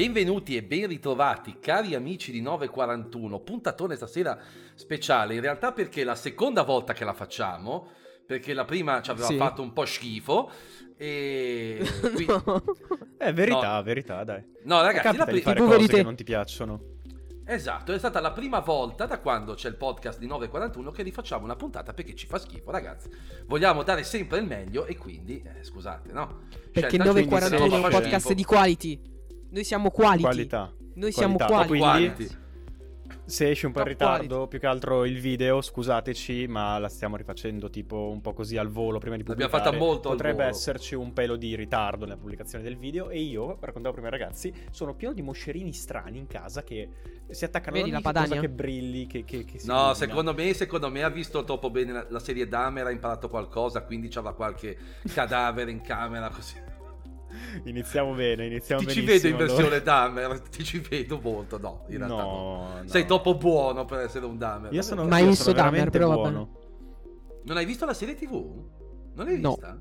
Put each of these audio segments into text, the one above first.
Benvenuti e ben ritrovati cari amici di 941, puntatone stasera speciale, in realtà perché è la seconda volta che la facciamo, perché la prima ci aveva Sì. fatto un po' schifo e... qui- no. No. È verità, verità, dai. ragazzi, Capita la di pri- fare tipo cose che non ti piacciono. esatto, è stata la prima volta da quando c'è il podcast di 941 che rifacciamo una puntata perché ci fa schifo, ragazzi. Vogliamo dare sempre il meglio e quindi, eh, scusate, no? Perché Scelta giusta, 941 è un podcast di quality. Noi siamo quality. Qualità. Noi siamo Qualità. quality. Quindi- Quality. Se esce un po' in ritardo, quality. più che altro il video, scusateci, ma la stiamo rifacendo tipo un po' così al volo prima di L'abbiamo pubblicare. fatta molto al Potrebbe volo. esserci un pelo di ritardo nella pubblicazione del video e io, raccontavo prima ai ragazzi, sono pieno di moscerini strani in casa che si attaccano Vedi a cosa che brilli, che, che, che si No, illumina. secondo me, secondo me ha visto troppo bene la, la serie Dahmer, ha imparato qualcosa, quindi c'aveva qualche cadavere in camera così. Iniziamo bene, iniziamo Ti ci vedo in allora. versione Dahmer, ti ci vedo molto, no, in realtà no. No, no. Sei troppo buono per essere un Dahmer. Io sono, Mai io visto sono Dahmer, veramente però buono. Non hai visto la serie TV? Non l'hai No. vista?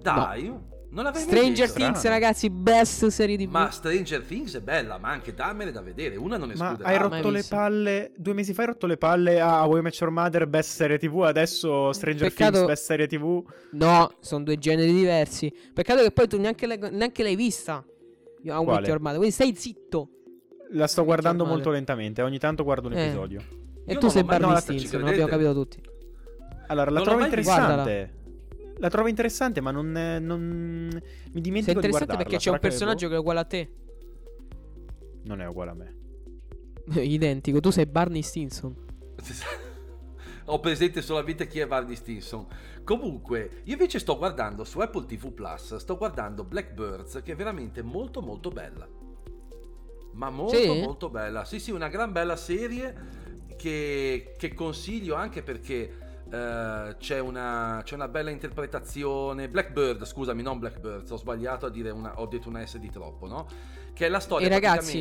Dai, non l'avevi mai Stranger vista? Things, Strano. ragazzi, best serie di Ma Stranger Things è bella, ma anche Dahmer è da vedere, una non Ma esclude hai rotto le visto. palle. Due mesi fa hai rotto le palle a Way Match Your Mother, best serie TV. Adesso Stranger Peccato- Things, best serie TV. No, sono due generi diversi. Peccato che poi tu neanche, l'hai- neanche l'hai vista. Io ho Quale? Your Mother, quindi stai zitto. La sto guardando molto lentamente. Ogni tanto guardo un Eh. episodio. E Io tu non sei Barney Stinson, l'abbiamo credete? capito tutti. Allora, la Non trovo mai vista. La trovo interessante, ma non, non- mi Sei dimentico di interessante guardarla. perché c'è Sarà un personaggio che è uguale a te. non è uguale a me. Identico, tu sei Barney Stinson. Ho presente solamente chi è Barney Stinson. Comunque, io invece sto guardando su Apple TV Plus, sto guardando Blackbirds, che è veramente molto molto bella. Ma molto Sì? molto bella. Sì, sì, una gran bella serie che, che consiglio anche perché eh, c'è, una, c'è una bella interpretazione. Blackbird, scusami, non Blackbirds, ho sbagliato a dire una, ho detto una S di troppo, no? Che è la storia E ragazzi,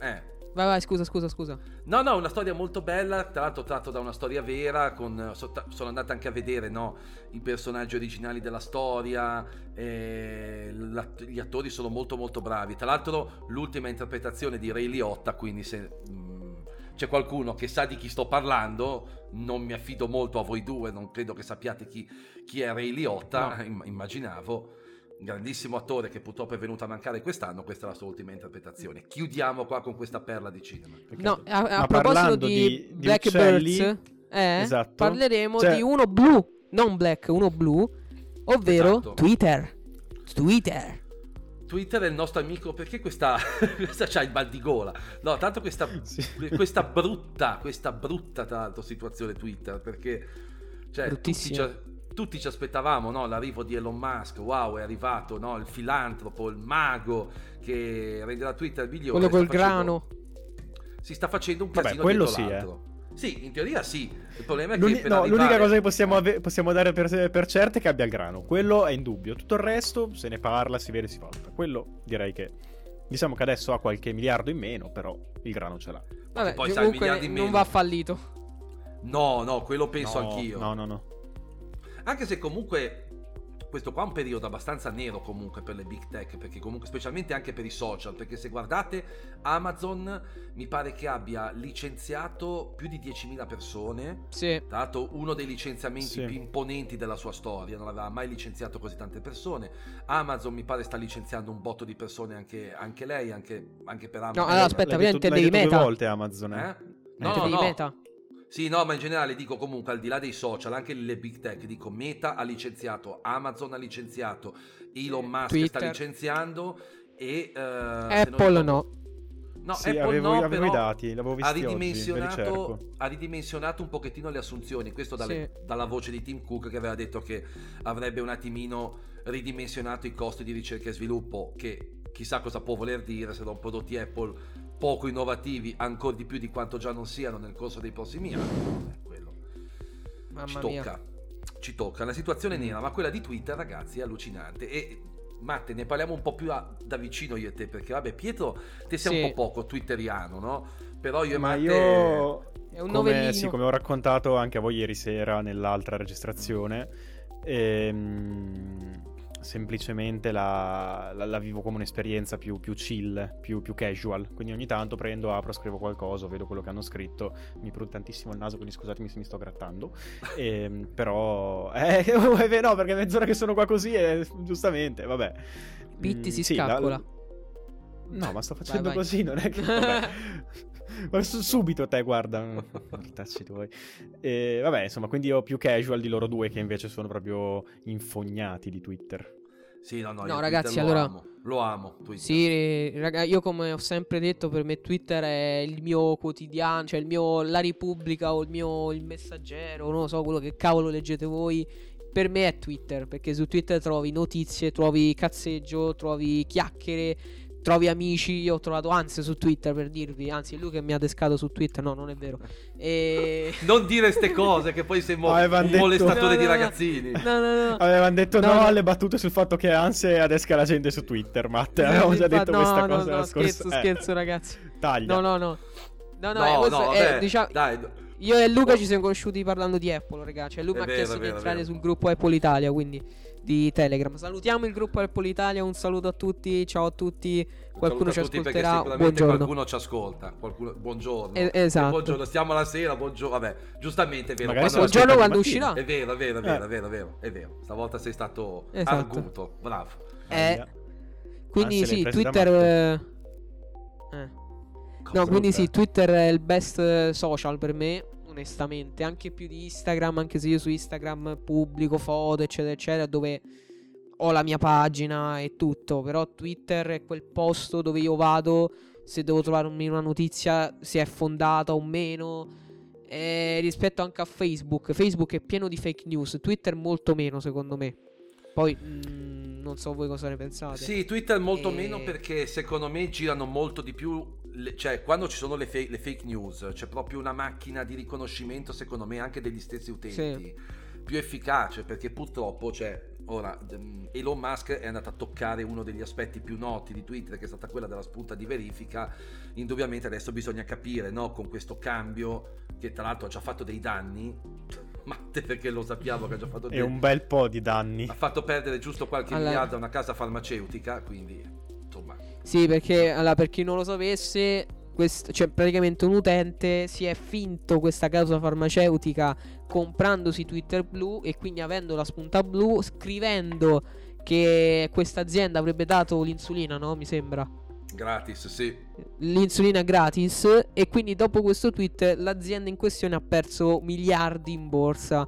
Eh. vai vai, scusa, scusa, scusa. No, no, una storia molto bella, tra l'altro tratto da una storia vera, con, so- sono andato anche a vedere no, i personaggi originali della storia, eh, l'att- gli attori sono molto molto bravi, tra l'altro l'ultima interpretazione di Ray Liotta, quindi se mm, c'è qualcuno che sa di chi sto parlando, non mi affido molto a voi due, non credo che sappiate chi, chi è Ray Liotta, im- immaginavo. Grandissimo attore che purtroppo è venuto a mancare quest'anno, questa è la sua ultima interpretazione. Chiudiamo qua con questa perla di cinema. No, a, a Ma proposito parlando di, di- Blackbirds, eh, esatto. parleremo Cioè- di uno blu, non black, uno blu, ovvero Esatto. Twitter. Twitter. Twitter è il nostro amico perché questa, questa c'ha il mal di gola. No, tanto questa, Sì. questa brutta, questa brutta tra l'altro situazione Twitter perché cioè, tutti, ci, tutti ci aspettavamo no, l'arrivo di Elon Musk, wow è arrivato no, il filantropo, il mago che renderà Twitter migliore. Quello col facendo- grano. Si sta facendo un Vabbè, casino quello dietro sì, eh. Sì, in teoria sì. Il problema è che L'uni- per no, arrivare- L'unica cosa che possiamo, ave- possiamo dare per, per certe è che abbia il grano. Quello è indubbio. Tutto il resto se ne parla, si vede, si valuta. Quello direi che. Diciamo che adesso ha qualche miliardo in meno, però il grano ce l'ha. Vabbè, poi sai, comunque in non va fallito. No, no, quello penso No, anch'io. No, no, no. Anche se comunque questo qua è un periodo abbastanza nero comunque per le big tech, perché comunque specialmente anche per i social, perché se guardate Amazon mi pare che abbia licenziato più di 10.000 persone. Sì. Tra l'altro uno dei licenziamenti Sì. più imponenti della sua storia, non aveva mai licenziato così tante persone. Amazon mi pare sta licenziando un botto di persone anche, anche lei, anche, anche per Amazon. No, allora, aspetta, l'hai intendevi detto due Meta. volte Amazon. Eh? Eh? No, Intendevi no, Meta. Sì, no, ma in generale dico comunque al di là dei social, anche le big tech, dico Meta ha licenziato, Amazon ha licenziato, Elon Musk sta Twitter. licenziando e... se non Apple ricordo- no. No, Sì, Apple avevo, no, avevo però i dati, l'avevo ha visti oggi, ve li ridimensionato, cerco. ha ridimensionato un pochettino le assunzioni, questo dalle- Sì. dalla voce di Tim Cook che aveva detto che avrebbe un attimino ridimensionato i costi di ricerca e sviluppo, che chissà cosa può voler dire se sono prodotti Apple poco innovativi, ancora di più di quanto già non siano nel corso dei prossimi anni. Eh, quello Mamma ci mia. tocca, ci tocca. La situazione è nera, ma quella di Twitter, ragazzi, è allucinante. E Matte, ne parliamo un po' più a- da vicino io e te, perché vabbè, Pietro, te sei Sì. un po' poco twitteriano, no? Però io e Ma Matte... io, È un come, sì, come ho raccontato anche a voi ieri sera nell'altra registrazione, ehm, semplicemente la, la- la vivo come un'esperienza più, più chill, più, più casual. Quindi ogni tanto prendo, apro, scrivo qualcosa, vedo quello che hanno scritto. Mi prude tantissimo il naso, quindi scusatemi se mi sto grattando. Ehm, però, eh, eh, no, perché mezz'ora che sono qua così, e giustamente, vabbè. Pitti Mm, si sì, la- scappola. No, ma sto facendo vai. così, non è che... Subito te, guarda. Mortacci tuoi. E, vabbè, insomma, quindi ho più casual di loro due che invece sono proprio infognati di Twitter. Sì, no, no, No, ragazzi, Twitter allora- Lo amo, lo amo Twitter. Sì, raga, io come ho sempre detto, per me Twitter è il mio quotidiano, cioè il mio La Repubblica o il mio Il Messaggero, non lo so, quello che cavolo leggete voi. Per me è Twitter, perché su Twitter trovi notizie, trovi cazzeggio, trovi chiacchiere, trovi amici. Io ho trovato Anzi su Twitter per dirvi, anzi è lui che mi ha descato su Twitter, no, non è vero. E... Non dire ste cose che poi sei mo- Avevano un detto- molestatore No, di no, no. ragazzini. No, no, no. Avevano detto no, No, no. alle battute sul fatto che Anse adesca la gente su Twitter, Matte. Sì, Avevamo già detto no, questa no, cosa no, la scorsa- scherzo, eh, scherzo, ragazzi. Taglia. No, no, no. No, no, No, no, è, diciamo, dai. io e Luca ci siamo conosciuti parlando di Apple, raga. Cioè, lui È mi ha vero, chiesto di vero, è entrare vero. sul gruppo Apple Italia, quindi di Telegram. Salutiamo il gruppo Apple Italia. Un saluto a tutti. Ciao a tutti. Qualcuno Saluto ci a tutti perché ascolterà. sicuramente Buongiorno. qualcuno ci ascolta. Qualcuno... Buongiorno. Eh, esatto. Buongiorno, stiamo alla sera. Buongiorno. Vabbè, giustamente è vero. Magari quando- Buongiorno quando mattina. uscirà. È vero, è vero, è vero, Eh. è vero, è vero, è vero. Stavolta sei stato Esatto. arguto. Bravo. Eh, quindi l'hai sì, Twitter. Eh, eh. No, quindi sì, Twitter è il best social per me, onestamente, anche più di Instagram, anche se io su Instagram pubblico foto, eccetera, eccetera, dove ho la mia pagina e tutto, però Twitter è quel posto dove io vado se devo trovare un- una notizia, se è fondata o meno. eh, rispetto anche a Facebook, Facebook è pieno di fake news, Twitter molto meno secondo me. Poi mm, non so voi cosa ne pensate. Sì, Twitter molto E- meno perché secondo me girano molto di più, le- cioè quando ci sono le, fa- le fake news c'è proprio una macchina di riconoscimento secondo me anche degli stessi utenti più efficace perché purtroppo c'è ora ehm, Elon Musk è andato a toccare uno degli aspetti più noti di Twitter che è stata quella della spunta di verifica indubbiamente adesso bisogna capire no, con questo cambio che tra l'altro ha già fatto dei danni Matte perché lo sappiamo che ha già fatto dei E un bel po' di danni. ha fatto perdere giusto qualche Allora- miliardo a una casa farmaceutica, quindi. Sì, perché allora, per chi non lo sapesse, quest- cioè praticamente un utente si è finto questa casa farmaceutica comprandosi Twitter blu e quindi avendo la spunta blu, scrivendo che questa azienda avrebbe dato l'insulina, no? Mi sembra. Gratis, sì. L'insulina gratis e quindi dopo questo tweet l'azienda in questione ha perso miliardi in borsa.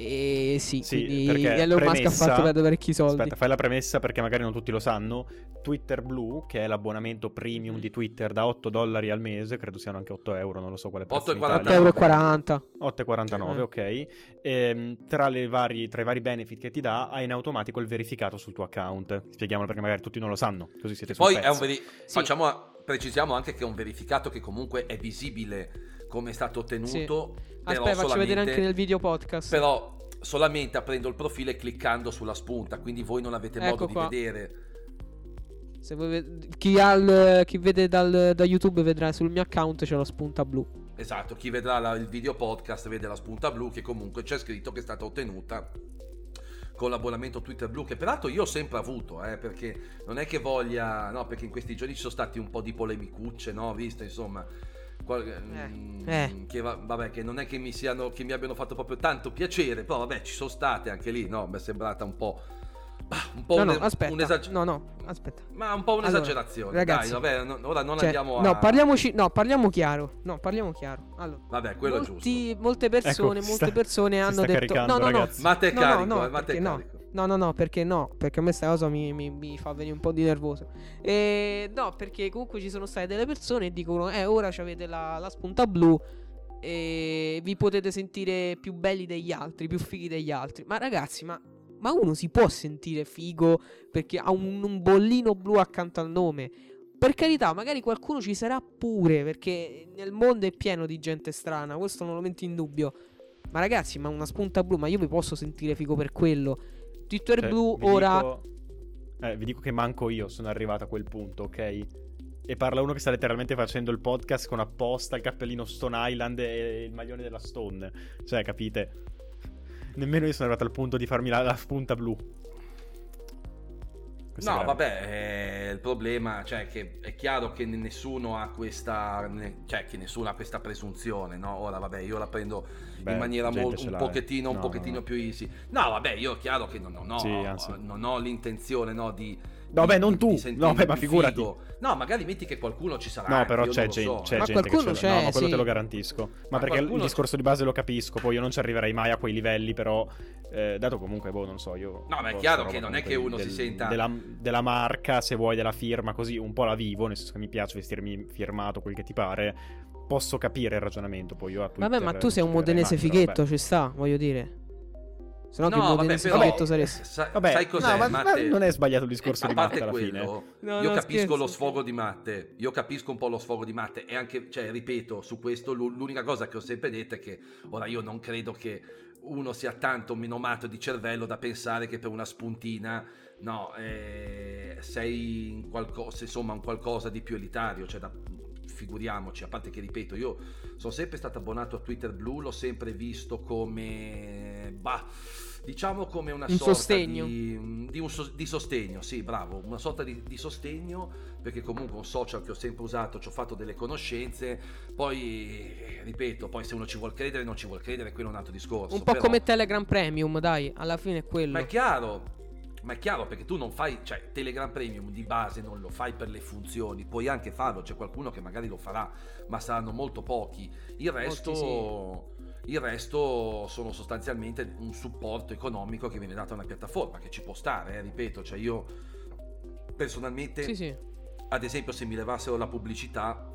E sì, Sì, quindi Elon Musk ha premessa- fatto perdere parecchi soldi. Aspetta, fai la premessa perché magari non tutti lo sanno. Twitter Blue, che è l'abbonamento premium di Twitter da 8 dollari al mese, credo siano anche 8 euro, non lo so quale prezzo in 8,49. Italia. 8,40 8,49, Eh. ok. Ehm, tra, le vari, tra i vari benefit che ti dà, hai in automatico il verificato sul tuo account. Spieghiamolo perché magari tutti non lo sanno, così siete sul Poi pezzo. è un veri- Sì. facciamo precisiamo anche che è un verificato che comunque è visibile come è stato ottenuto. Sì. Aspetta, faccio vedere anche nel video podcast. Però solamente aprendo il profilo e cliccando sulla spunta, quindi voi non avete modo Ecco di qua. vedere. Se voi ved- chi, il- chi vede dal- da YouTube vedrà sul mio account c'è la spunta blu. Esatto, chi vedrà la- il video podcast vede la spunta blu che comunque c'è scritto che è stata ottenuta con l'abbonamento Twitter Blu che peraltro io ho sempre avuto, eh, perché non è che voglia, no, perché in questi giorni ci sono stati un po' di polemicucce, no, visto insomma qual- mm, eh. che va- vabbè, che non è che mi siano che mi abbiano fatto proprio tanto piacere, però vabbè, ci sono state anche lì, no, mi è sembrata un po' bah, un po' No, un, no, aspetta. un'esager- No, no, aspetta. ma un po' Allora, un'esagerazione, ragazzi, dai, vabbè, no- ora non Cioè, andiamo a No, parliamoci. No, parliamo chiaro. No, parliamo chiaro. Allora, Vabbè, quello è giusto. molti, molte persone, Ecco, molte sta- persone hanno detto No, no, no. Ma te No, carico, no, eh, ma te perché no. No, no, no, perché no? Perché a me sta cosa mi, mi- mi fa venire un po' di nervoso. E no, perché comunque ci sono state delle persone che dicono: Eh, ora avete la, la spunta blu. E vi potete sentire più belli degli altri, più fighi degli altri. Ma ragazzi, ma, ma uno si può sentire figo perché ha un, un bollino blu accanto al nome? Per carità, magari qualcuno ci sarà pure, perché nel mondo è pieno di gente strana, questo non lo metto in dubbio. Ma ragazzi, ma una spunta blu, ma io mi posso sentire figo per quello. Twitter Cioè, blu ora... dico- eh, vi dico che manco io sono arrivato a quel punto, ok? E parla uno che sta letteralmente facendo il podcast con apposta il cappellino Stone Island e il maglione della Stone. Cioè, capite? Nemmeno io sono arrivato al punto di farmi la, la spunta blu. No, grave. vabbè, eh, il problema, cioè che è chiaro che nessuno ha questa, cioè che nessuno ha questa presunzione, no? Ora, vabbè, io la prendo Beh, in maniera molto, un l'ha, pochettino, eh. un No, pochettino no, più easy. No, vabbè, io è chiaro che non, non ho, Sì, non ho l'intenzione, no, di... No, beh, non tu. No, beh, ma figurati. figo. No, magari metti che qualcuno ci sarà. No, anche, però c'è, gen- so, c'è eh. Ma gente qualcuno che ce l'ha. c'è, No, ma quello sì. te lo garantisco. Ma, Ma perché il discorso di base lo capisco, poi io non ci arriverei mai a quei livelli, però eh, dato comunque, boh, non so, io... No, ma è boh, chiaro che non è che uno si del- senta- Della, della marca, se vuoi, della firma, così un po' la vivo, nel senso che mi piace vestirmi firmato, quel che ti pare, posso capire il ragionamento, poi io a Twitter Vabbè, ma tu sei un modenese fighetto, ci sta, voglio dire. Se no, che No, vabbè, modenese però, fighetto saresti. sa- Vabbè, sai cos'è, no, ma, ma Matte? non è sbagliato il discorso a di parte Matte alla fine. quello, No, io capisco scherzo, lo sfogo di Matte. Io capisco un po' lo sfogo di Matte. E anche, cioè, ripeto, su questo l'u- l'unica cosa che ho sempre detto è che ora io non credo che uno sia tanto menomato di cervello da pensare che per una spuntina. No, eh, sei in qualcosa, insomma, un qualcosa di più elitario, cioè da, figuriamoci, a parte che ripeto, io sono sempre stato abbonato a Twitter Blue, l'ho sempre visto come bah, diciamo come una Un sorta sostegno. di, di un so- di sostegno, sì, bravo, una sorta di, di sostegno, perché comunque un social che ho sempre usato, ci ho fatto delle conoscenze, poi ripeto, poi se uno ci vuol credere, non ci vuol credere, quello è un altro discorso. Un po' però- come Telegram Premium, dai, alla fine è quello. ma è chiaro, ma è chiaro perché tu non fai, cioè Telegram Premium di base non lo fai per le funzioni, puoi anche farlo, c'è qualcuno che magari lo farà, ma saranno molto pochi. Il resto, il resto sono sostanzialmente un supporto economico che viene dato a una piattaforma, che ci può stare, eh, ripeto, cioè io personalmente Sì, sì. ad esempio se mi levassero la pubblicità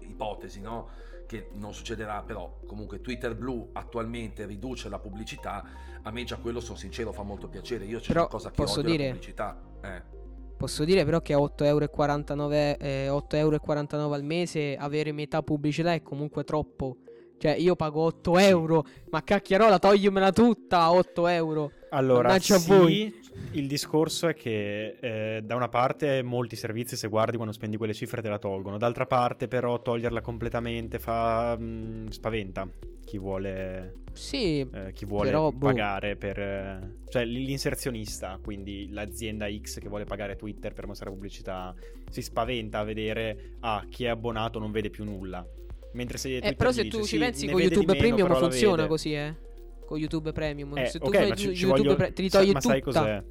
ipotesi no che non succederà però comunque Twitter Blue attualmente riduce la pubblicità a me già quello sono sincero fa molto piacere io c'è una cosa che posso odio la dire- pubblicità eh. Posso dire però che a 8,49 eh, 8,49 al mese avere metà pubblicità è comunque troppo. Cioè io pago 8 euro, ma cacchiarola togliermela tutta a 8 euro. Allora, sì, voi. il discorso è che eh, da una parte molti servizi se guardi quando spendi quelle cifre te la tolgono, d'altra parte però toglierla completamente fa mh, spaventa chi vuole, Sì, eh, chi vuole Però, boh. pagare per eh, cioè l'inserzionista, quindi l'azienda X che vuole pagare Twitter per mostrare pubblicità, si spaventa a vedere ah, chi è abbonato non vede più nulla. Mentre se eh, però se dice, tu ci "Sì, pensi con YouTube meno, Premium funziona vede". così, eh. Con YouTube Premium. Eh, se tu fai ma ci, ci YouTube voglio- Pre- te li togli ma sai tutta. cos'è?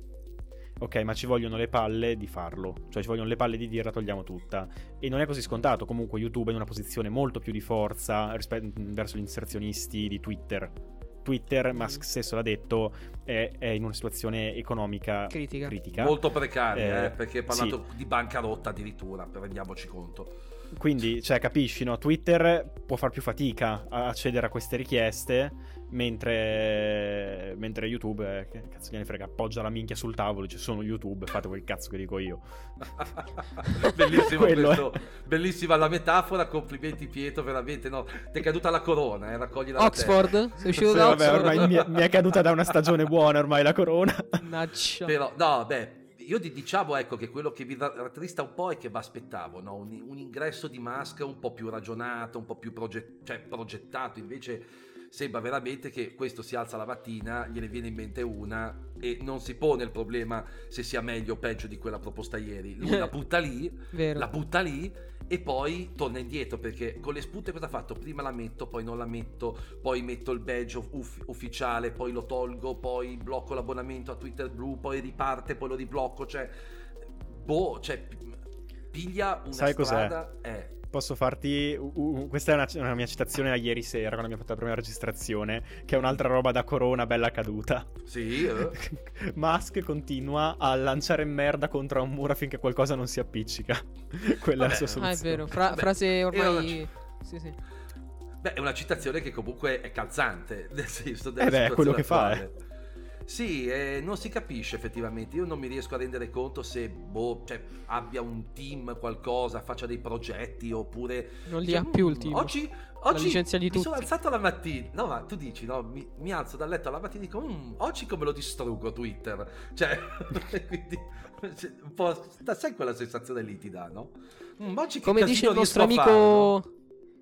Ok, ma ci vogliono le palle di farlo. Cioè, ci vogliono le palle di dire la togliamo tutta. E non è così scontato. Comunque, YouTube è in una posizione molto più di forza rispe- verso gli inserzionisti di Twitter. Twitter, Musk stesso l'ha detto, è, è in una situazione economica Critica. critica. molto precaria Eh, eh, perché hai parlato di bancarotta addirittura rendiamoci conto Quindi, cioè, capisci, no? Twitter può far più fatica a accedere a queste richieste, mentre, mentre YouTube, eh, che cazzo gliene frega, appoggia la minchia sul tavolo, dice sono YouTube, fate quel cazzo che dico io. bellissimo Quello questo, bellissima la metafora complimenti Pietro veramente no ti è caduta la corona eh, raccogli la Oxford? Sei uscito Sì, da vabbè, Oxford? ormai mi è, mi è caduta da una stagione buona ormai la corona. Però, no, beh, io di- diciamo ecco che quello che vi rattrista un po' è che mi aspettavo no? un, un ingresso di Musk un po' più ragionato, un po' più proget- cioè, progettato, invece sembra veramente che questo si alza la mattina, gliene viene in mente una e non si pone il problema se sia meglio o peggio di quella proposta ieri. Lui la butta lì, la butta lì e poi torna indietro perché con le spunte cosa ha fatto? Prima la metto, poi non la metto, poi metto il badge uff- ufficiale, poi lo tolgo, poi blocco l'abbonamento a Twitter Blue, poi riparte, poi lo riblocco, cioè boh, cioè piglia una Sai cos'è? strada eh Posso farti. u- u- questa è una, una mia citazione da ieri sera quando abbiamo fatto la prima registrazione. Che è un'altra roba da corona bella caduta. sì, eh. Musk continua a lanciare merda contro un muro affinché qualcosa non si appiccica. Quella è la Vabbè. sua Ah, è soluzione. vero. Fra- Vabbè, frase ormai. Sì, sì. Beh, è una citazione che comunque è calzante, nel senso Eh della beh, è quello che fa, attuale. Sì, eh, non si capisce effettivamente. Io non mi riesco a rendere conto se boh, cioè, abbia un team, qualcosa, faccia dei progetti oppure. Non li cioè, ha più il mm, team. Oggi, oggi mi sono tutti. alzato la mattina. No, ma tu dici, no? Mi, mi alzo dal letto alla mattina e dico, "Mm, oggi come lo distruggo Twitter. Cioè, quindi. cioè, Un po', sai quella sensazione lì ti dà, no? Mm, oggi Come dice il nostro amico.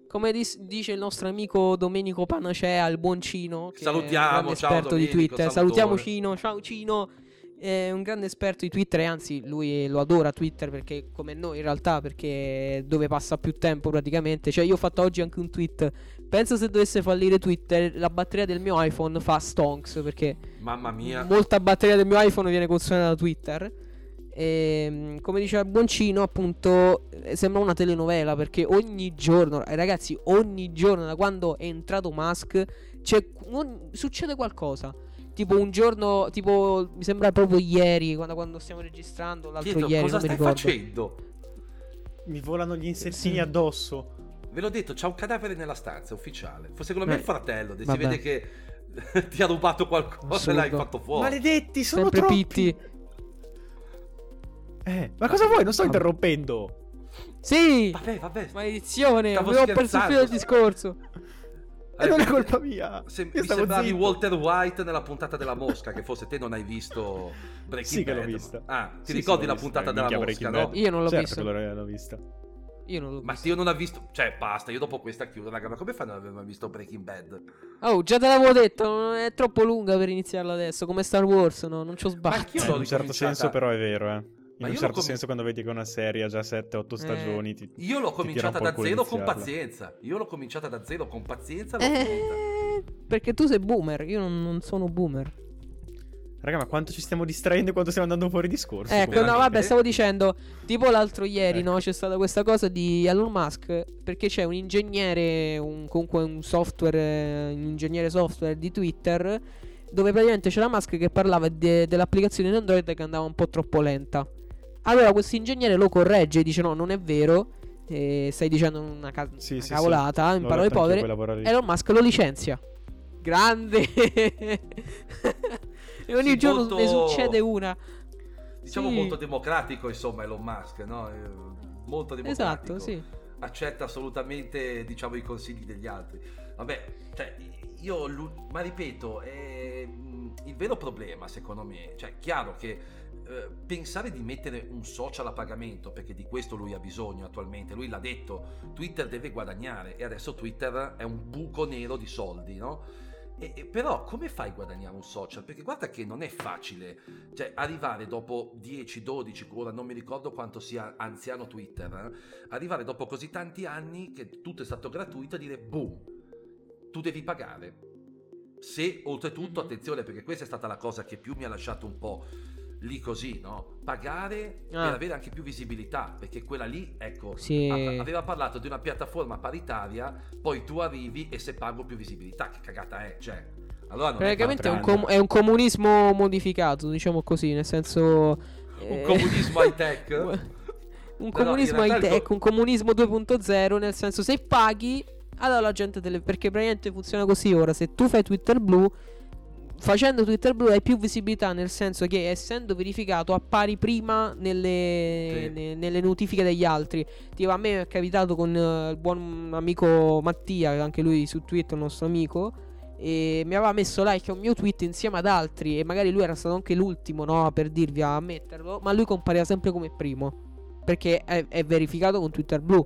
Come dis- dice il nostro amico Domenico Panacea, il buon Cino. Che Salutiamo, è ciao esperto di Domenico, Twitter. salutone. Salutiamo Cino. Ciao Cino. è un grande esperto di Twitter e anzi lui lo adora Twitter perché come noi in realtà perché dove passa più tempo praticamente. Cioè io ho fatto oggi anche un tweet. Penso se dovesse fallire Twitter la batteria del mio iPhone fa stonks perché Mamma mia. molta batteria del mio iPhone viene consumata da Twitter. E, come diceva Boncino, appunto, eh, sembra una telenovela perché ogni giorno, eh, ragazzi, ogni giorno da quando è entrato Musk un, succede qualcosa. Tipo un giorno, tipo mi sembra proprio ieri, quando, quando stiamo registrando, l'altro Chiedo, ieri, cosa non mi stai ricordo. facendo? Mi volano gli insettini Sì. addosso. Ve l'ho detto, c'è un cadavere nella stanza, ufficiale. Forse secondo me Eh, il fratello, si vede che ti ha rubato qualcosa e l'hai Assurdo. fatto fuori. Maledetti, sono Sempre troppi. Pitti. Eh, ma cosa vuoi? Non sto Vabbè. interrompendo. Sì! Vabbè, vabbè. Maledizione, Stavo avevo perso il filo del discorso. E non è colpa mia. Se- Io mi stavo sembravi zitto. Walter White nella puntata della mosca, che forse te non hai visto Breaking Sì che l'ho Bad. vista. Ah, ti Sì, ricordi sì, la vista, puntata della minchia, mosca, no? Bad. Io non l'ho certo visto. che l'ho, vista. Io non l'ho Ma visto. io non ho visto, cioè basta, io dopo questa chiudo, raga, ma come fanno a non aver mai visto Breaking Bad? Oh, già te l'avevo detto, non è troppo lunga per iniziarla adesso, come Star Wars, no? Non ci ho Eh, l'ho in un certo senso però è vero, eh. In Ma un io certo com- senso quando vedi che una serie ha già 7-8 stagioni ti... Io l'ho cominciata un da zero con pazienza. Io l'ho cominciata da zero con pazienza. Eh, perché tu sei boomer, io non, non sono boomer. Raga, ma quanto ci stiamo distraendo e quanto stiamo andando fuori discorso? Ecco, no, vabbè, stavo dicendo, tipo l'altro ieri, Ecco. no, c'è stata questa cosa di Elon Musk, perché c'è un ingegnere, un, comunque un software, eh, un ingegnere software di Twitter, dove praticamente c'era Musk che parlava de- dell'applicazione di Android che andava un po' troppo lenta. Allora questo ingegnere lo corregge e dice no, non è vero, eh, stai dicendo una, ca- Sì, una sì, sì. cavolata, in L'ho parole povere. Elon Musk lo licenzia. Grande. e ogni Sì, giorno molto- ne succede una. Diciamo Sì. molto democratico, insomma, Elon Musk, no? Eh, Molto democratico. Esatto, sì. Accetta assolutamente, diciamo, i consigli degli altri. Vabbè, cioè, io, ma ripeto, è, mh, il vero problema, secondo me, cioè, è chiaro che eh, pensare di mettere un social a pagamento, perché di questo lui ha bisogno attualmente, lui l'ha detto, Twitter deve guadagnare e adesso Twitter è un buco nero di soldi, no? E- e però come fai a guadagnare un social? Perché guarda che non è facile, cioè arrivare dopo 10, 12, ora non mi ricordo quanto sia anziano Twitter, eh, arrivare dopo così tanti anni che tutto è stato gratuito e dire boom, tu devi pagare. Se oltretutto, attenzione perché questa è stata la cosa che più mi ha lasciato un po' lì così, no? Pagare Ah. per avere anche più visibilità, perché quella lì, ecco, Sì. aveva parlato di una piattaforma paritaria, poi tu arrivi e se pago più visibilità, che cagata è, cioè. Allora Praticamente è un, proprio- com- è un comunismo modificato, diciamo così, nel senso... è un eh, comunismo high tech. un Però comunismo high tech, co- un comunismo 2.0, nel senso se paghi, allora la gente te le... Perché praticamente funziona così ora, se tu fai Twitter blu, facendo Twitter blu hai più visibilità, nel senso che essendo verificato appari prima nelle, Sì. ne- nelle notifiche degli altri. Tipo a me è capitato con eh, il buon amico Mattia, anche lui su Twitter, un nostro amico. E mi aveva messo like a un mio tweet insieme ad altri. E magari lui era stato anche l'ultimo, no? Per dirvi a metterlo. Ma lui compariva sempre come primo. Perché è, è verificato con Twitter blu.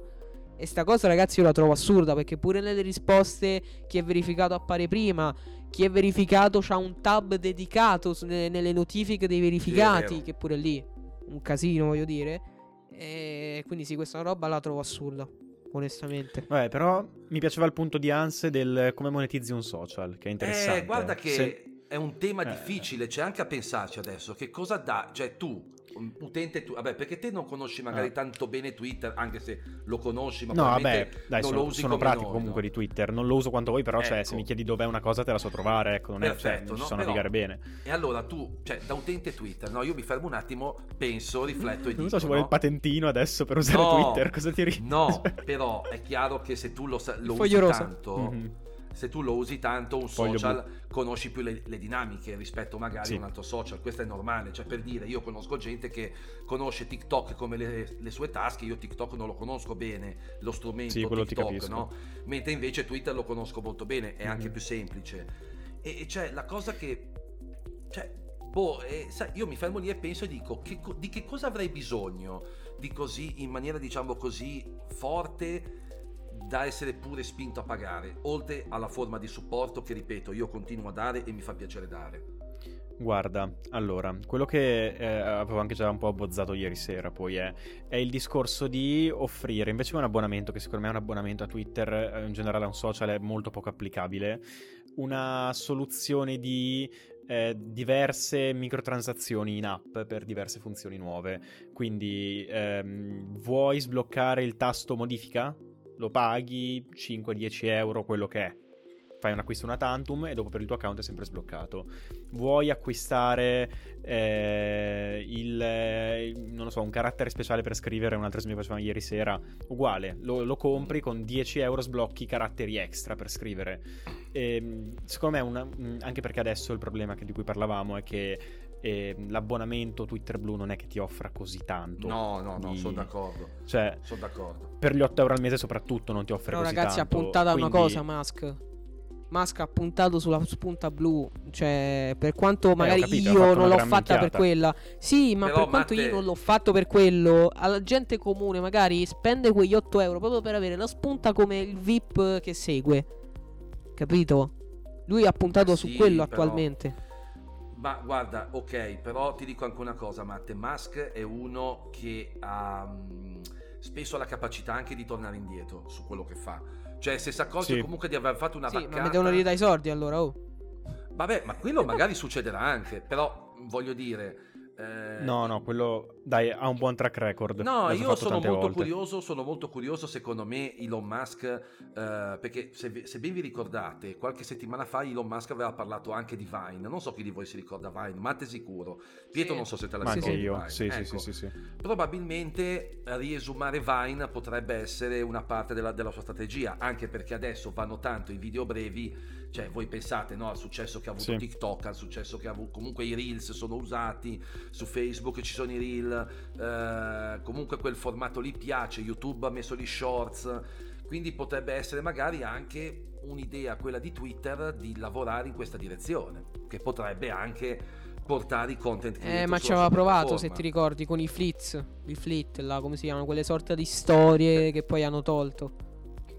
E sta cosa, ragazzi, io la trovo assurda. Perché pure nelle risposte chi è verificato appare prima. Chi è verificato c'ha un tab dedicato nelle notifiche dei verificati. vero. che pure lì un casino, voglio dire. E quindi sì, questa roba la trovo assurda. Onestamente. Vabbè, però mi piaceva il punto di Anse del come monetizzi un social, che è interessante. Eh, guarda che Se- è un tema Eh. difficile, c'è anche a pensarci adesso, che cosa dà, cioè tu, utente, tu, vabbè perché te non conosci magari Eh. tanto bene Twitter, anche se lo conosci, ma No, vabbè, dai, non sono, lo usi sono pratico noi, comunque no? di Twitter. Non lo uso quanto voi, però, cioè, se Ecco. mi chiedi dov'è una cosa te la so trovare, ecco, non è, cioè, Perfetto, non no? so Però- navigare bene. E allora tu, cioè da utente Twitter, no, io mi fermo un attimo, penso, rifletto e Non dico, so, ci vuole il patentino adesso per usare Twitter, cosa ti ri- No, però è chiaro che se tu lo, lo usi rosa. tanto, Mhm. Se tu lo usi tanto un Foglio social conosci più le, le dinamiche rispetto magari Sì. a un altro social questo è normale cioè per dire io conosco gente che conosce TikTok come le, le sue tasche io TikTok non lo conosco bene lo strumento Sì, TikTok no? mentre invece Twitter lo conosco molto bene è anche Mhm. più semplice e, e cioè la cosa che cioè boh eh, sai, io mi fermo lì e penso e dico che co- di che cosa avrei bisogno di così in maniera diciamo così forte da essere pure spinto a pagare, oltre alla forma di supporto che ripeto io continuo a dare e mi fa piacere dare. Guarda, allora, quello che eh, avevo anche già un po' abbozzato ieri sera poi è, è, il discorso di offrire, invece un abbonamento, che secondo me è un abbonamento a Twitter, eh, in generale a un social è molto poco applicabile, una soluzione di eh, diverse microtransazioni in app per diverse funzioni nuove. Quindi ehm, vuoi sbloccare il tasto modifica? Lo paghi 5-10 euro, quello che è fai un acquisto una tantum e dopo per il tuo account è sempre sbloccato. Vuoi acquistare eh, il, eh, non so, un carattere speciale per scrivere, un altro esempio che facevamo ieri sera, uguale, lo, lo, compri con 10 euro sblocchi caratteri extra per scrivere. E, ehm, secondo me, una, anche perché adesso il problema di cui parlavamo è che e l'abbonamento Twitter Blue non è che ti offra così tanto. No, no, no, di... sono d'accordo. Cioè, sono d'accordo. Per gli 8 euro al mese soprattutto non ti offre Però così ragazzi, tanto. ragazzi, appuntata quindi... una cosa, Musk. Musk ha puntato sulla spunta blu. Cioè, per quanto eh, magari capito, io non l'ho fatta minchiata. per quella. Sì, ma Però, per quanto Matte... io non l'ho fatto per quello, alla gente comune magari spende quegli 8 euro proprio per avere la spunta come il VIP che segue. Capito? Lui ha puntato sì, su quello però... attualmente. Ma guarda, ok, però ti dico anche una cosa, Matte. Musk è uno che ha mh, spesso la capacità anche di tornare indietro su quello che fa cioè, se si accorge sì. comunque di aver fatto una sì, vaccata... ma mi devono ridare i soldi allora, oh. Vabbè, ma quello magari succederà anche, però voglio dire... Eh... No, no, quello dai, ha un buon track record. No, io sono molto volte. curioso, sono molto curioso, secondo me Elon Musk, eh, perché se, se, ben vi ricordate, qualche settimana fa Elon Musk aveva parlato anche di Vine, non so chi di voi si ricorda Vine, ma te sicuro. Pietro sì. non so se te la ricordi. Anche io, sì, ecco, sì, sì, sì, Probabilmente riesumare Vine potrebbe essere una parte della, della sua strategia, anche perché adesso vanno tanto i video brevi cioè, voi pensate no, al successo che ha avuto sì. TikTok, al successo che ha avuto. Comunque i Reels sono usati su Facebook, ci sono i Eh, comunque quel formato lì piace. YouTube ha messo gli shorts. Quindi potrebbe essere magari anche un'idea, quella di Twitter, di lavorare in questa direzione. Che potrebbe anche portare i content Eh, ma ci aveva provato, se ti ricordi, con i flits. I flit, là, come si chiamano? Quelle sorte di storie che poi hanno tolto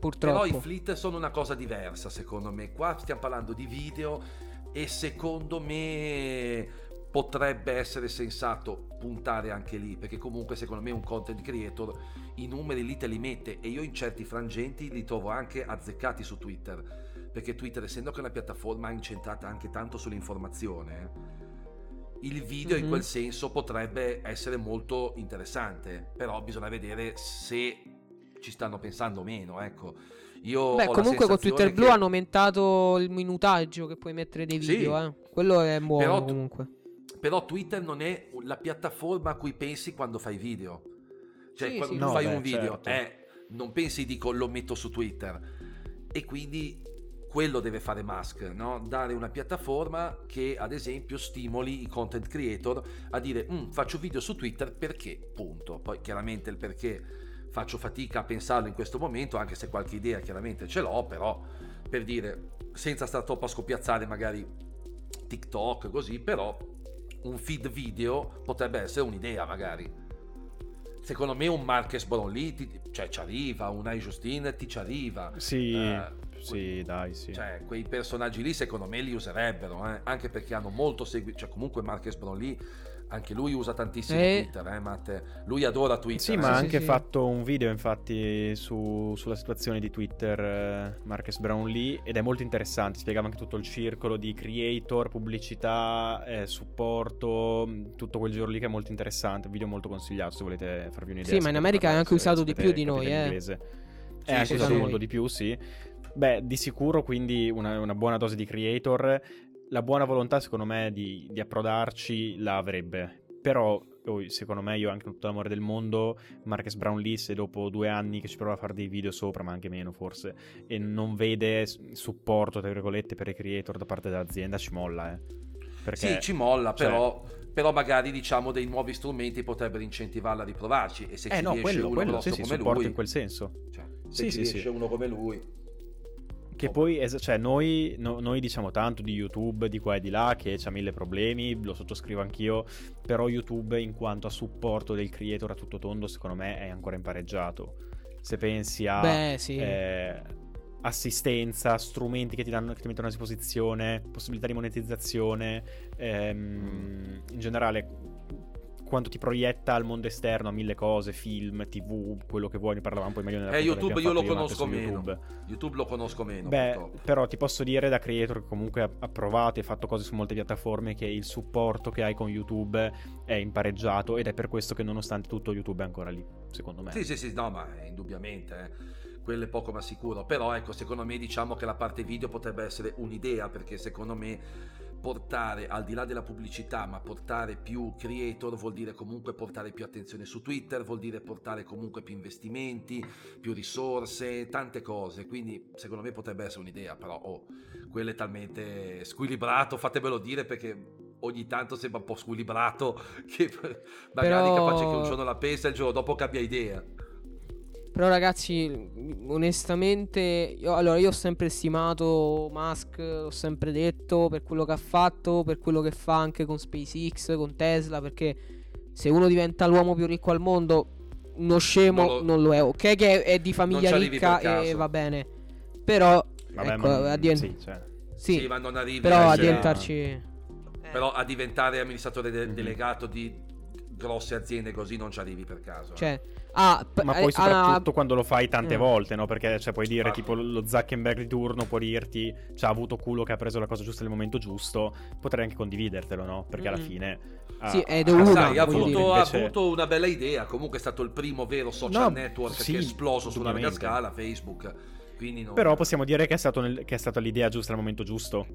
purtroppo. Però i flit sono una cosa diversa, secondo me. Qua stiamo parlando di video e secondo me potrebbe essere sensato puntare anche lì, perché comunque secondo me un content creator i numeri lì te li mette e io in certi frangenti li trovo anche azzeccati su Twitter, perché Twitter essendo che è una piattaforma incentrata anche tanto sull'informazione, il video mm-hmm. in quel senso potrebbe essere molto interessante, però bisogna vedere se ci stanno pensando meno, ecco. Io Beh, comunque con Twitter Blue hanno aumentato il minutaggio che puoi mettere dei video, sì, eh. Quello è buono però, comunque. Però Twitter non è la piattaforma a cui pensi quando fai video. Cioè, sì, quando sì, no, fai beh, un video, certo. eh, non pensi dico lo metto su Twitter. E quindi quello deve fare Musk, no? dare una piattaforma che ad esempio stimoli i content creator a dire mm, faccio video su Twitter perché, punto. Poi chiaramente il perché faccio fatica a pensarlo in questo momento, anche se qualche idea chiaramente ce l'ho, però per dire, senza stare troppo a scoppiazzare magari TikTok così, però un feed video potrebbe essere un'idea magari. Secondo me un Marques Brownlee ti, cioè, ci arriva, un I Justine ti ci arriva. Sì, eh, sì, dai, sì. Cioè, quei personaggi lì secondo me li userebbero, eh? anche perché hanno molto seguito, cioè comunque Marques Brownlee anche lui usa tantissimo e... Twitter, eh, Matte? Lui adora Twitter. Sì, eh. ma ha anche sì, fatto un video, infatti, su, sulla situazione di Twitter, eh, Marcus Brownlee, ed è molto interessante. Spiegava anche tutto il circolo di creator, pubblicità, eh, supporto, tutto quel giro lì che è molto interessante. video molto consigliato se volete farvi un'idea. Sì, ma in America è anche usato di più di noi, eh. Sì, è anche usato molto di più, sì. Beh, di sicuro quindi una, una buona dose di creator la buona volontà, secondo me, di, di approdarci la avrebbe. Però, oh, secondo me, io anche tutto l'amore del mondo, Marcus Brownlee, se dopo due anni che ci prova a fare dei video sopra, ma anche meno forse, e non vede supporto, tra virgolette, per i creator da parte dell'azienda, ci molla, eh. Perché, sì, ci molla, cioè... però però magari diciamo dei nuovi strumenti potrebbero incentivarla a riprovarci e se eh ci no, riesce quello, uno quello, grosso sì, come sì, lui in quel senso cioè, se sì, ci sì, riesce uno come lui che poi, es- cioè, noi, no, noi, diciamo tanto di YouTube, di qua e di là, che ha mille problemi, lo sottoscrivo anch'io, però YouTube in quanto a supporto del creator a tutto tondo, secondo me è ancora impareggiato. Se pensi a... Beh, sì. Eh, assistenza, strumenti che ti, danno, che ti mettono a disposizione, possibilità di monetizzazione, ehm, in generale quanto ti proietta al mondo esterno a mille cose, film, tv, quello che vuoi, ne parlavamo poi meglio nella Eh, YouTube io lo conosco meno. YouTube. YouTube lo conosco meno. Beh, purtroppo. però ti posso dire da creator che comunque ha- ha provato e fatto cose su molte piattaforme che il supporto che hai con YouTube è impareggiato ed è per questo che nonostante tutto YouTube è ancora lì, secondo me. Sì, sì, sì, no, ma indubbiamente, eh. quello è poco ma sicuro. Però ecco, secondo me diciamo che la parte video potrebbe essere un'idea, perché secondo me portare, al di là della pubblicità, ma portare più creator vuol dire comunque portare più attenzione su Twitter, vuol dire portare comunque più investimenti, più risorse, tante cose. Quindi secondo me potrebbe essere un'idea, però oh, quello è talmente squilibrato, fatemelo dire perché ogni tanto sembra un po' squilibrato che magari Però- capace che un giorno la pensa e il giorno dopo cambia idea. Però ragazzi, onestamente, io, allora io ho sempre stimato Musk, l'ho sempre detto per quello che ha fatto, per quello che fa anche con SpaceX, con Tesla, perché se uno diventa l'uomo più ricco al mondo, uno scemo Non lo- non lo, è. Ok che è di famiglia ricca e va bene. Però Vabbè, ecco, ma a divent- sì, cioè, sì, Sì, ma non arrivi però a diventarci eh. però a diventare amministratore de- Mhm. delegato di grosse aziende così non ci arrivi per caso. eh. Cioè ah, p- Ma eh, poi ah, soprattutto quando lo fai tante eh. volte, no? Perché cioè, puoi dire Infatti. tipo lo Zuckerberg di turno può dirti ci ha avuto culo che ha preso la cosa giusta nel momento giusto, potrei anche condividertelo, no? Perché alla Mm. fine... ha- Sì, è ha- una, Sai, ha avuto, ha avuto una bella idea. Comunque è stato il primo vero social No, network sì, che è esploso sulla mega indubbiamente. scala, Facebook. Quindi non- Però possiamo dire che è, stato nel- che è stata l'idea giusta al momento giusto.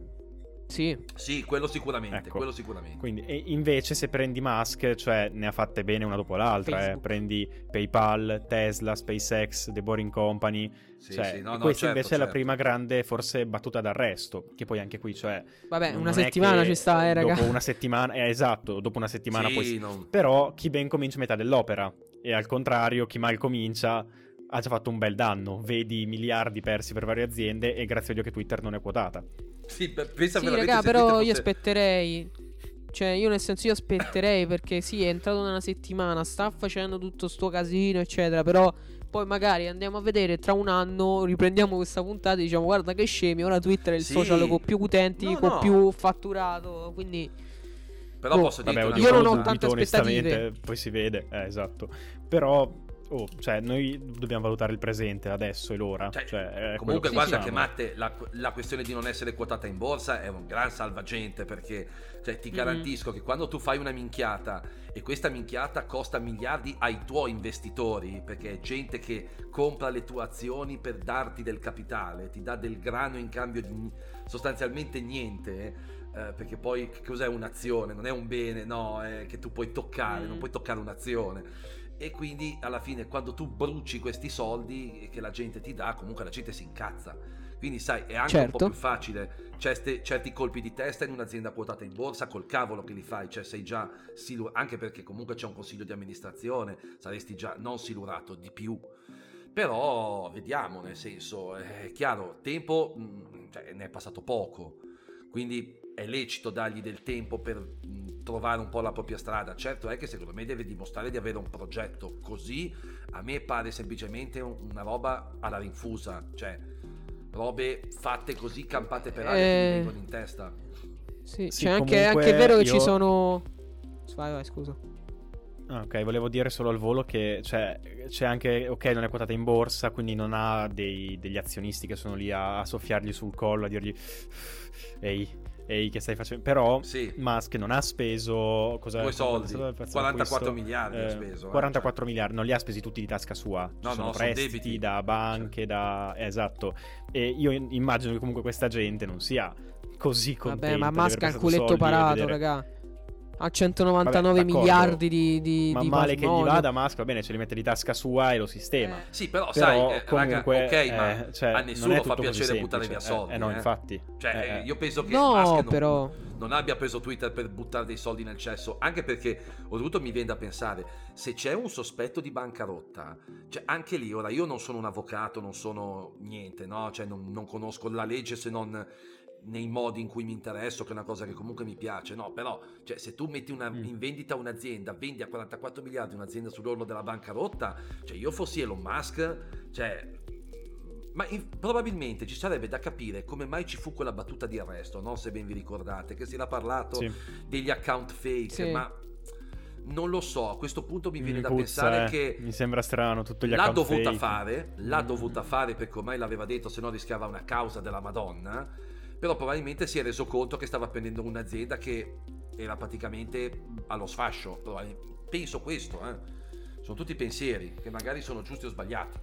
Sì, Sì, quello sicuramente, Ecco. quello sicuramente. Quindi, e invece se prendi Musk, cioè ne ha fatte bene una dopo l'altra. eh. Prendi PayPal, Tesla, SpaceX, The Boring Company. Sì, cioè, sì, no, no, questa certo, invece è la certo. prima grande, forse, battuta d'arresto. Che poi anche qui, cioè... vabbè, una settimana ci sta, eh, raga. Dopo una settimana, eh, esatto, dopo una settimana Sì, poi... non- Però chi ben comincia metà dell'opera. E al contrario, chi mal comincia ha già fatto un bel danno. Vedi miliardi persi per varie aziende e grazie a Dio che Twitter non è quotata. Sì, pe- pensa Sì, raga, però Twitter io fosse- aspetterei. Cioè, io nel senso io aspetterei perché sì, è entrato nella settimana, sta facendo tutto sto casino, eccetera, però poi magari andiamo a vedere tra un anno, riprendiamo questa puntata e diciamo "Guarda che scemi, ora Twitter è il Sì. social con più utenti, No, con no. più fatturato", quindi Però Boh, posso Vabbè, dire oddio, Io non ho tante aspettative. Poi si vede, eh, esatto. Però, oh, cioè, noi dobbiamo valutare il presente adesso e l'ora. Cioè, Cioè, Comunque, che guarda diciamo. che Matte, la, la questione di non essere quotata in borsa è un gran salvagente perché cioè, ti Mhm. garantisco che quando tu fai una minchiata e questa minchiata costa miliardi ai tuoi investitori, perché è gente che compra le tue azioni per darti del capitale, ti dà del grano in cambio di sostanzialmente niente. eh, perché poi che cos'è un'azione? Non è un bene, no, è che tu puoi toccare, Mm. non puoi toccare un'azione e quindi alla fine quando tu bruci questi soldi che la gente ti dà comunque la gente si incazza. Quindi sai è anche un Certo. po' più facile. Certe- certi colpi di testa in un'azienda quotata in borsa col cavolo che li fai. Cioè sei già silu- anche perché comunque c'è un consiglio di amministrazione saresti già non silurato di più. Però vediamo nel senso è chiaro tempo mh, cioè, ne è passato poco. Quindi è lecito dargli del tempo per mh, trovare un po' la propria strada. Certo è che secondo me deve dimostrare di avere un progetto, così a me pare semplicemente un- una roba alla rinfusa, cioè robe fatte così campate per aria che Eh. mi vengono in testa. sì, Sì, c'è anche, anche vero che ci io- sono Vai, vai, scusa. Ah, ok, volevo dire solo al volo che cioè, c'è anche, ok, non è quotata in borsa, quindi non ha dei- degli azionisti che sono lì a, a soffiargli sul collo, a dirgli, ehi, ehi, che stai facendo? Però Sì, Musk non ha speso cosa, due soldi, quanto è stato il prezzo 44 d'acquisto? miliardi ha Eh, speso. eh, 44 miliardi, non li ha spesi tutti di tasca sua. Ci No, sono no, sono prestiti debiti. da banche, da... eh, esatto. E io in- immagino che comunque questa gente non sia così contenta Vabbè, ma Musk ha il culetto parato, vedere- raga. Ha 199 Vabbè, miliardi di, di, Ma di male che gli vada Musk, va bene, ce li mette di tasca sua e lo sistema. Eh, Sì, però, Però sai, eh, comunque, raga, ok, ma eh, cioè, a nessuno fa piacere buttare via soldi. Eh, eh, no, eh. infatti. Cioè, Eh, eh. io penso che No, Musk non, però. non abbia preso Twitter per buttare dei soldi nel cesso, anche perché oltretutto mi viene da pensare, se c'è un sospetto di bancarotta, cioè anche lì, ora io non sono un avvocato, non sono niente, no? Cioè non, non conosco la legge se non nei modi in cui mi interesso, che è una cosa che comunque mi piace, no? Però, cioè, se tu metti una- Mm. in vendita un'azienda, vendi a 44 miliardi un'azienda sull'orlo della bancarotta, cioè io fossi Elon Musk, cioè Ma in- probabilmente ci sarebbe da capire come mai ci fu quella battuta di arresto, no? se ben vi ricordate, che si era parlato Sì. degli account fake, Sì. ma non lo so, a questo punto mi viene Mi da puzza, pensare eh. che Mi sembra strano tutto gli l'ha dovuta fake. fare, l'ha Mm. dovuta fare perché ormai l'aveva detto, se no rischiava una causa della Madonna, però probabilmente si è reso conto che stava prendendo un'azienda che era praticamente allo sfascio, penso questo, eh. sono tutti pensieri che magari sono giusti o sbagliati.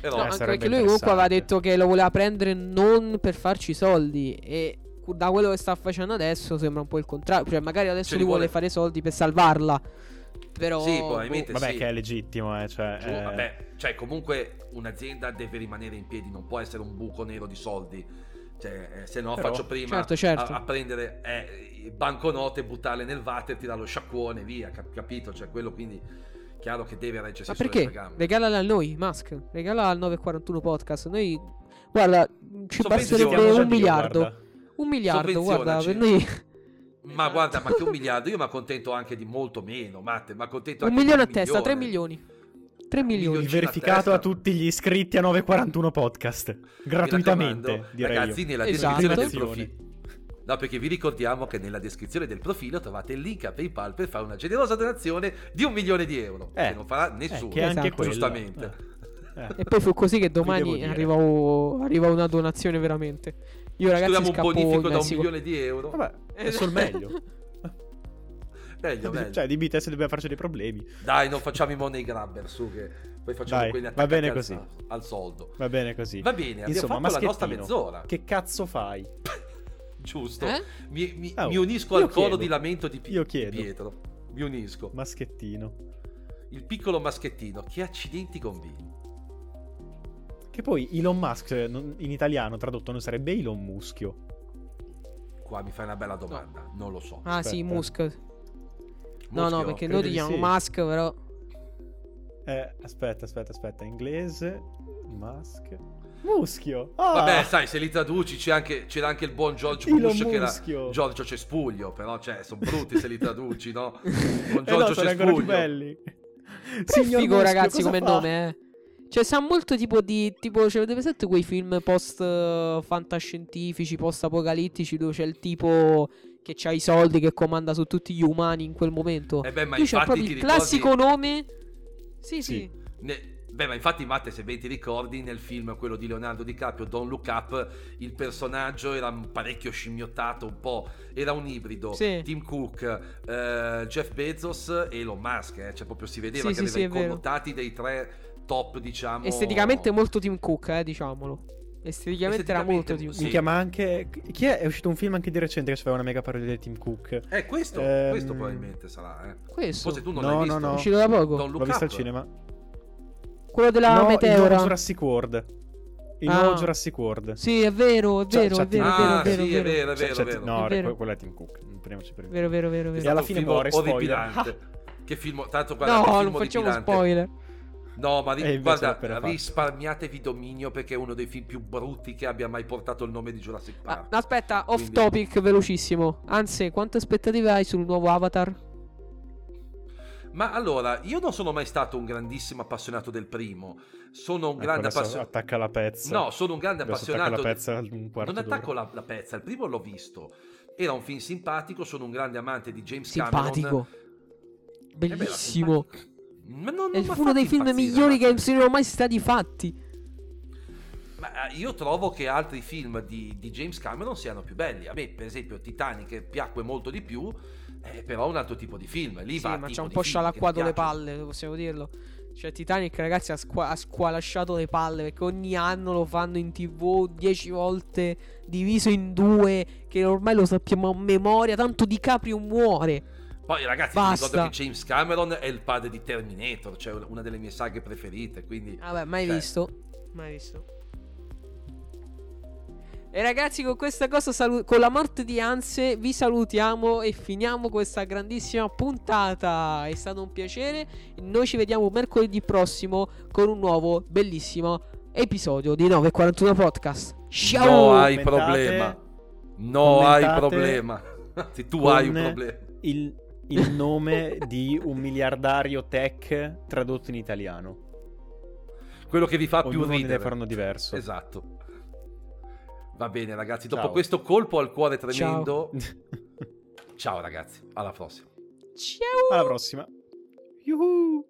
Però No, Eh, anche perché lui comunque aveva detto che lo voleva prendere non per farci soldi e da quello che sta facendo adesso sembra un po' il contrario, cioè magari adesso Cioè, lui li vuole vuole- fare soldi per salvarla. Però Sì, probabilmente Vabbè, sì. che è legittimo, eh, cioè, Giù, eh, vabbè, cioè comunque un'azienda deve rimanere in piedi, non può essere un buco nero di soldi. Cioè, eh, se no Però- faccio prima Certo, certo. A, a prendere eh, banconote, buttarle nel water, tirare lo sciacquone, via, cap- capito? Cioè, quello quindi chiaro che deve reggersi Ma perché? Regalala a noi, Musk. Regalala al 941 podcast. Noi guarda, ci basterebbe un miliardo. guarda. Un miliardo, guarda, per Sovvenzionaci. noi Ma guarda, ma che un miliardo, io mi accontento anche di molto meno, Matte, accontento un milione a testa, 3 milione. milioni. 3 milioni. A verificato a tutti gli iscritti a 941 podcast. Gratuitamente, direi Ragazzi, io. nella Esatto. descrizione del Attenzione. profilo. No, perché vi ricordiamo che nella descrizione del profilo trovate il link a PayPal per fare una generosa donazione di un milione di euro. Eh, che non farà Eh, nessuno. che anche Esatto. quello. Giustamente. Eh, eh. E poi fu così che domani o- arriva una donazione veramente. Io ragazzi Scriviamo un bonifico da un milione di euro. Vabbè, è Esatto. sul meglio. Meglio, meglio. Cioè, dimmi te se dobbiamo farci dei problemi. Dai, non facciamo i money grabber su che poi facciamo Dai, quelli va attaccati bene al, così. al soldo. Va bene così. Va bene, abbiamo Insomma, fatto la nostra mezz'ora. Che cazzo fai? Giusto. Eh? Mi, mi- Oh, mi unisco al coro chiedo. di lamento di, Io di. Pietro. Mi unisco. Maschettino. Il piccolo maschettino, che accidenti combini? Che poi Elon Musk non- in italiano tradotto non sarebbe Elon Muschio. Qua mi fai una bella domanda, non lo so. Ah sì, Aspetta. Musk. No, Muschio? no, perché noi ti di chiamiamo sì. Musk, però. Eh, aspetta, aspetta, aspetta. Inglese. Musk. Muschio. Ah! Vabbè, sai, se li traduci c'è anche- c'era anche il buon George Elon Bush che era. Giorgio Cespuglio, però cioè, sono brutti se li traduci, no? Buon Eh no, Giorgio sono ancora più Cespuglio. belli. Signor figo, Muschio, ragazzi, come fa? nome, eh. Cioè, sa molto tipo di. Tipo, ce l'avete presente quei film post eh, fantascientifici, post apocalittici, dove c'è il tipo che ha i soldi, che comanda su tutti gli umani in quel momento. Eh beh, ma Lui c'ha proprio il ricordi- classico nome. Sì, sì. Sì. Ne- Beh, ma infatti, Matte, se ben ti ricordi, nel film quello di Leonardo DiCaprio, Don't Look Up, il personaggio era parecchio scimmiottato, un po'. Era un ibrido. Sì. Tim Cook, eh, Jeff Bezos e Elon Musk. Eh. Cioè, proprio si vedeva Sì, che sì, aveva i è vero. connotati dei tre top, diciamo. Esteticamente molto Tim Cook, eh, diciamolo. Esteticamente era molto Tim sì. Mi chiama anche. Chi è? È uscito un film anche di recente che faceva una mega parodia di Tim Cook. Eh, questo, Ehm, questo probabilmente sarà. Eh. Questo. Forse tu non No, l'hai no, visto. no. È uscito da poco. Don't L'ho visto al cinema. Quello della no, il meteora. nuovo Jurassic World. Il Ah. nuovo Jurassic World. Sì, è vero, è vero, è vero, è Tim- vero, Ah, è vero, sì, è è vero. vero, è vero, è vero. No, È quello è Tim Cook. Non prendiamoci per il Vero, vero, vero, vero. E alla fine film muore, spoiler. che film, tanto guarda, No, non facciamo spoiler. No, ma ri- guarda, risparmiatevi dominio perché è uno dei film più brutti che abbia mai portato il nome di Jurassic Ah, Park. aspetta, off Quindi- topic, velocissimo. Anzi, quante aspettative hai sul nuovo Avatar? Ma allora, io non sono mai stato un grandissimo appassionato del primo. Sono un Ecco, grande appassionato. attacca la pezza. No, sono un grande Adesso attacca appassionato. la pezza un quarto non attacco la, la pezza, il primo l'ho visto. Era un film simpatico, sono un grande amante di James Cameron. Simpatico. Eh beh, Bellissimo. simpatico. Ma non, È uno dei film migliori ma- che siano mai stati fatti. Ma eh, io trovo che altri film di, di James Cameron siano più belli. A me, per esempio, Titanic piacque molto di più, eh, però è un altro tipo di film. Lì Sì, ma c'ha un po' scialacquato le palle, possiamo dirlo. Cioè, Titanic, ragazzi, ha, squa- ha squalasciato le palle perché ogni anno lo fanno in tv 10 volte, diviso in due, che ormai lo sappiamo a memoria. Tanto DiCaprio muore. Poi, ragazzi, ti Basta. ricordo che James Cameron è il padre di Terminator, cioè una delle mie saghe preferite. Quindi, Vabbè, mai Cioè- visto. Mai visto. E ragazzi, con questa cosa, salu- con la morte di Anse, vi salutiamo e finiamo questa grandissima puntata. È stato un piacere. Noi ci vediamo mercoledì prossimo con un nuovo bellissimo episodio di 941 Podcast. Ciao! no hai Commentate- problema. No hai commentate problema. Anzi, tu hai un problema. Il, il nome di un miliardario tech tradotto in italiano. quello che vi fa più Ognuno ne ridere. fare uno diverso. Esatto. Va bene, ragazzi. Dopo Ciao. questo colpo al cuore tremendo, Ciao. ciao ragazzi, alla prossima. Ciao! Alla prossima. Yuhu!